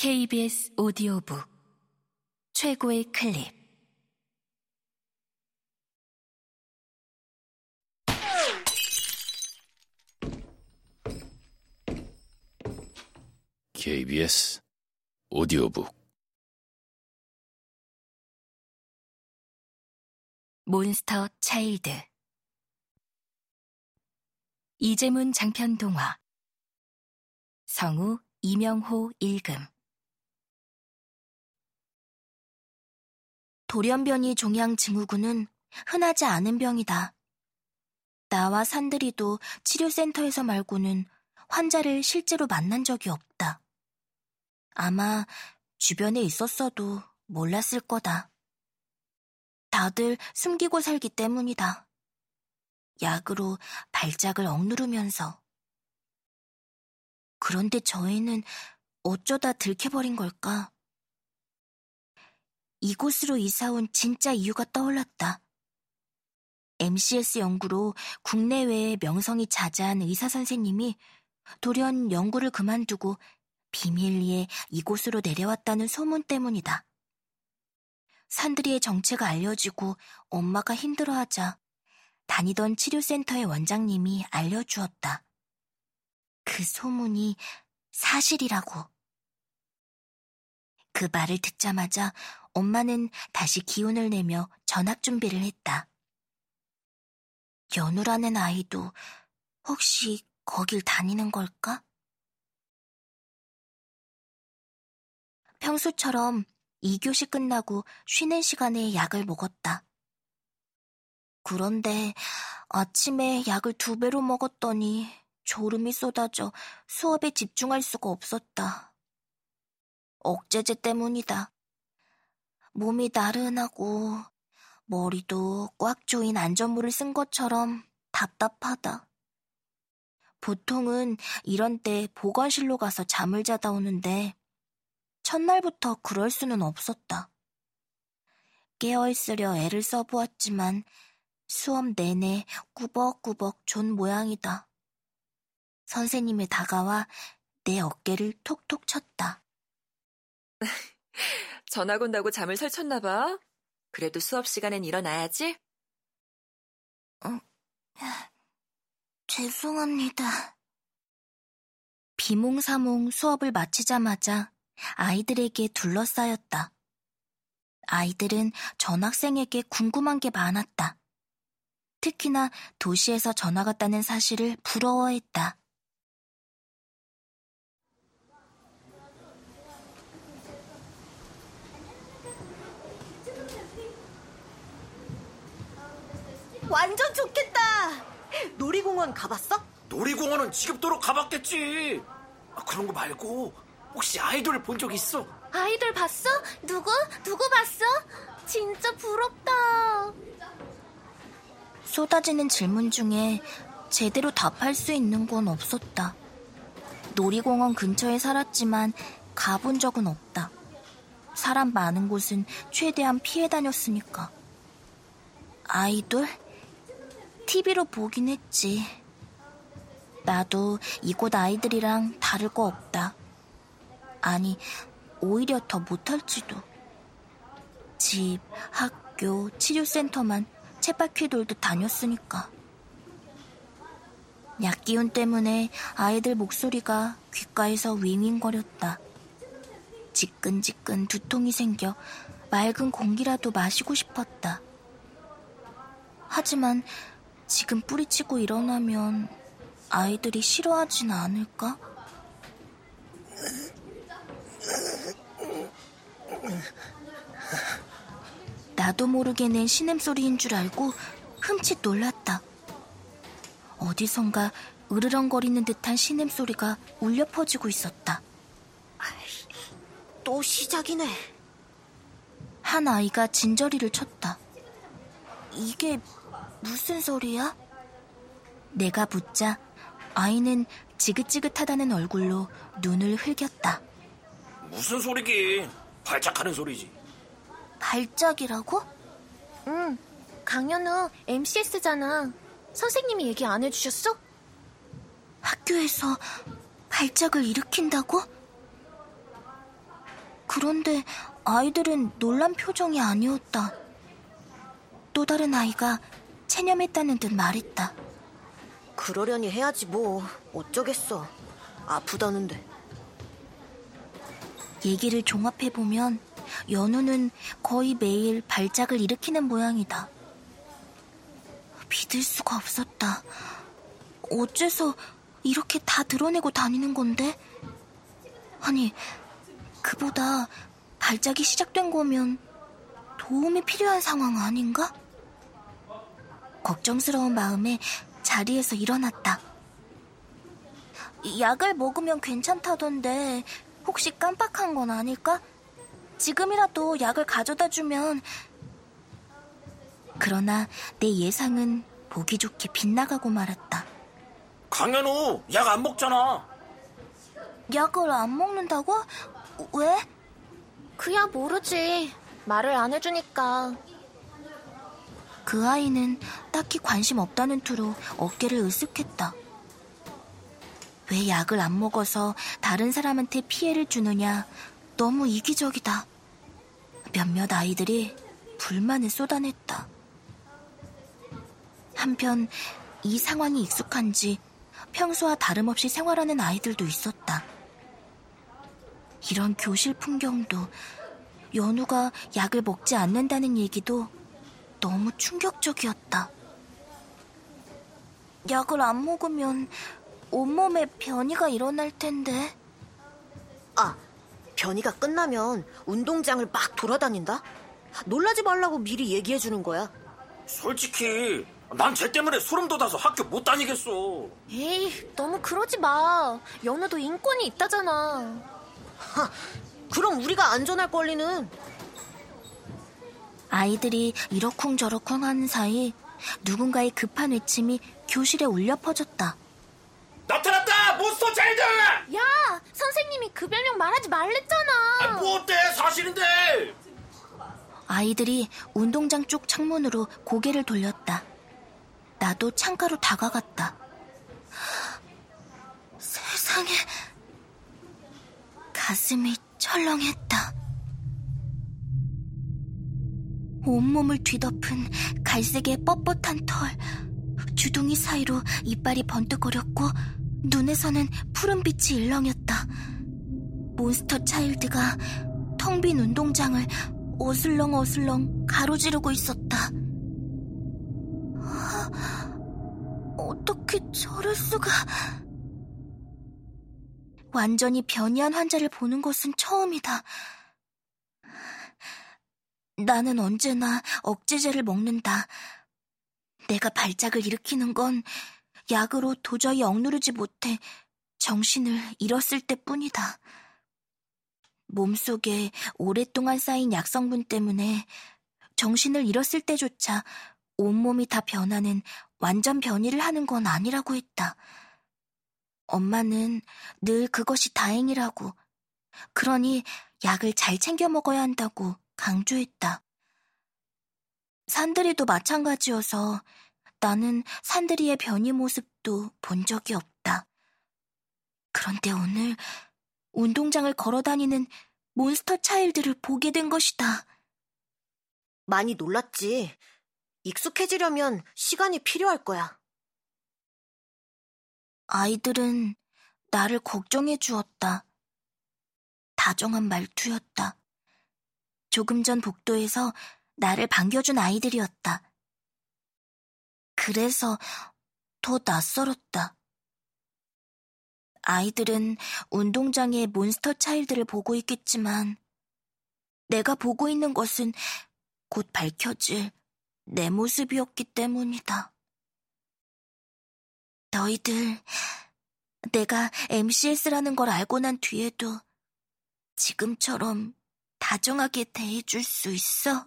KBS 오디오북 최고의 클립. KBS 오디오북. 몬스터 차일드. 이재문 장편 동화. 성우 이명호 읽음 돌연변이 종양 증후군은 흔하지 않은 병이다. 나와 산들이도 치료센터에서 말고는 환자를 실제로 만난 적이 없다. 아마 주변에 있었어도 몰랐을 거다. 다들 숨기고 살기 때문이다. 약으로 발작을 억누르면서. 그런데 저 애는 어쩌다 들켜버린 걸까? 이곳으로 이사 온 진짜 이유가 떠올랐다. MCS 연구로 국내외에 명성이 자자한 의사 선생님이 돌연 연구를 그만두고 비밀리에 이곳으로 내려왔다는 소문 때문이다. 산들이의 정체가 알려지고 엄마가 힘들어하자 다니던 치료센터의 원장님이 알려주었다. 그 소문이 사실이라고. 그 말을 듣자마자 엄마는 다시 기운을 내며 전학 준비를 했다. 연우라는 아이도 혹시 거길 다니는 걸까? 평소처럼 2교시 끝나고 쉬는 시간에 약을 먹었다. 그런데 아침에 약을 두 배로 먹었더니 졸음이 쏟아져 수업에 집중할 수가 없었다. 억제제 때문이다. 몸이 나른하고 머리도 꽉 조인 안전물을 쓴 것처럼 답답하다. 보통은 이런 때 보건실로 가서 잠을 자다 오는데 첫날부터 그럴 수는 없었다. 깨어있으려 애를 써보았지만 수업 내내 꾸벅꾸벅 존 모양이다. 선생님이 다가와 내 어깨를 톡톡 쳤다. 전학 온다고 잠을 설쳤나 봐. 그래도 수업 시간엔 일어나야지. 어, 죄송합니다. 비몽사몽 수업을 마치자마자 아이들에게 둘러싸였다. 아이들은 전학생에게 궁금한 게 많았다. 특히나 도시에서 전화 갔다는 사실을 부러워했다. 완전 좋겠다. 놀이공원 가봤어? 놀이공원은 지겹도록 가봤겠지. 아, 그런 거 말고 혹시 아이돌 본 적 있어? 아이돌 봤어? 누구? 누구 봤어? 진짜 부럽다. 쏟아지는 질문 중에 제대로 답할 수 있는 건 없었다. 놀이공원 근처에 살았지만 가본 적은 없다. 사람 많은 곳은 최대한 피해 다녔으니까. 아이돌? TV로 보긴 했지. 나도 이곳 아이들이랑 다를 거 없다. 아니, 오히려 더 못할지도. 집, 학교, 치료센터만 쳇바퀴 돌듯 다녔으니까. 약기운 때문에 아이들 목소리가 귓가에서 윙윙거렸다. 지끈지끈 두통이 생겨 맑은 공기라도 마시고 싶었다. 하지만 지금 뿌리치고 일어나면 아이들이 싫어하진 않을까? 나도 모르게 낸 신음소리인 줄 알고 흠칫 놀랐다. 어디선가 으르렁거리는 듯한 신음소리가 울려 퍼지고 있었다. 또 시작이네. 한 아이가 진저리를 쳤다. 이게 무슨 소리야? 내가 묻자 아이는 지긋지긋하다는 얼굴로 눈을 흘겼다. 무슨 소리긴? 발작하는 소리지. 발작이라고? 응. 강연 후 MCS잖아. 선생님이 얘기 안 해주셨어? 학교에서 발작을 일으킨다고? 그런데 아이들은 놀란 표정이 아니었다. 또 다른 아이가 체념했다는 듯 말했다. 그러려니 해야지 뭐. 어쩌겠어. 아프다는데. 얘기를 종합해보면 연우는 거의 매일 발작을 일으키는 모양이다. 믿을 수가 없었다. 어째서 이렇게 다 드러내고 다니는 건데? 아니, 그보다 발작이 시작된 거면 도움이 필요한 상황 아닌가? 걱정스러운 마음에 자리에서 일어났다. 약을 먹으면 괜찮다던데 혹시 깜빡한 건 아닐까? 지금이라도 약을 가져다 주면 그러나 내 예상은 보기 좋게 빗나가고 말았다. 강현우, 약 안 먹잖아. 약을 안 먹는다고? 왜? 그야 모르지. 말을 안 해주니까. 그 아이는 딱히 관심 없다는 투로 어깨를 으쓱했다. 왜 약을 안 먹어서 다른 사람한테 피해를 주느냐? 너무 이기적이다. 몇몇 아이들이 불만을 쏟아냈다. 한편 이 상황이 익숙한지 평소와 다름없이 생활하는 아이들도 있었다. 이런 교실 풍경도 연우가 약을 먹지 않는다는 얘기도 너무 충격적이었다. 약을 안 먹으면 온몸에 변이가 일어날 텐데. 아, 변이가 끝나면 운동장을 막 돌아다닌다? 놀라지 말라고 미리 얘기해 주는 거야. 솔직히 난 쟤 때문에 소름 돋아서 학교 못 다니겠어. 에이, 너무 그러지 마. 연우도 인권이 있다잖아. 하, 그럼 우리가 안전할 권리는 아이들이 이러쿵저러쿵 하는 사이 누군가의 급한 외침이 교실에 울려 퍼졌다. 나타났다! 몬스터 차일드! 야, 선생님이 그 별명 말하지 말랬잖아. 아, 뭐 어때? 사실인데! 아이들이 운동장 쪽 창문으로 고개를 돌렸다. 나도 창가로 다가갔다. 세상에. 가슴이 철렁했다. 온몸을 뒤덮은 갈색의 뻣뻣한 털. 주둥이 사이로 이빨이 번뜩거렸고 눈에서는 푸른 빛이 일렁였다. 몬스터 차일드가 텅 빈 운동장을 어슬렁 어슬렁 가로지르고 있었다. 아, 어떻게 저럴 수가... 완전히 변이한 환자를 보는 것은 처음이다. 나는 언제나 억제제를 먹는다. 내가 발작을 일으키는 건 약으로 도저히 억누르지 못해 정신을 잃었을 때 뿐이다. 몸속에 오랫동안 쌓인 약성분 때문에 정신을 잃었을 때조차 온몸이 다 변하는 완전 변이를 하는 건 아니라고 했다. 엄마는 늘 그것이 다행이라고, 그러니 약을 잘 챙겨 먹어야 한다고 강조했다. 산들이도 마찬가지여서 나는 산들이의 변이 모습도 본 적이 없다. 그런데 오늘 운동장을 걸어 다니는 몬스터 차일드를 보게 된 것이다. 많이 놀랐지. 익숙해지려면 시간이 필요할 거야. 아이들은 나를 걱정해 주었다. 다정한 말투였다. 조금 전 복도에서 나를 반겨준 아이들이었다. 그래서 더 낯설었다. 아이들은 운동장에 몬스터 차일드를 보고 있겠지만, 내가 보고 있는 것은 곧 밝혀질 내 모습이었기 때문이다. 너희들, 내가 MCS라는 걸 알고 난 뒤에도 지금처럼 다정하게 대해줄 수 있어?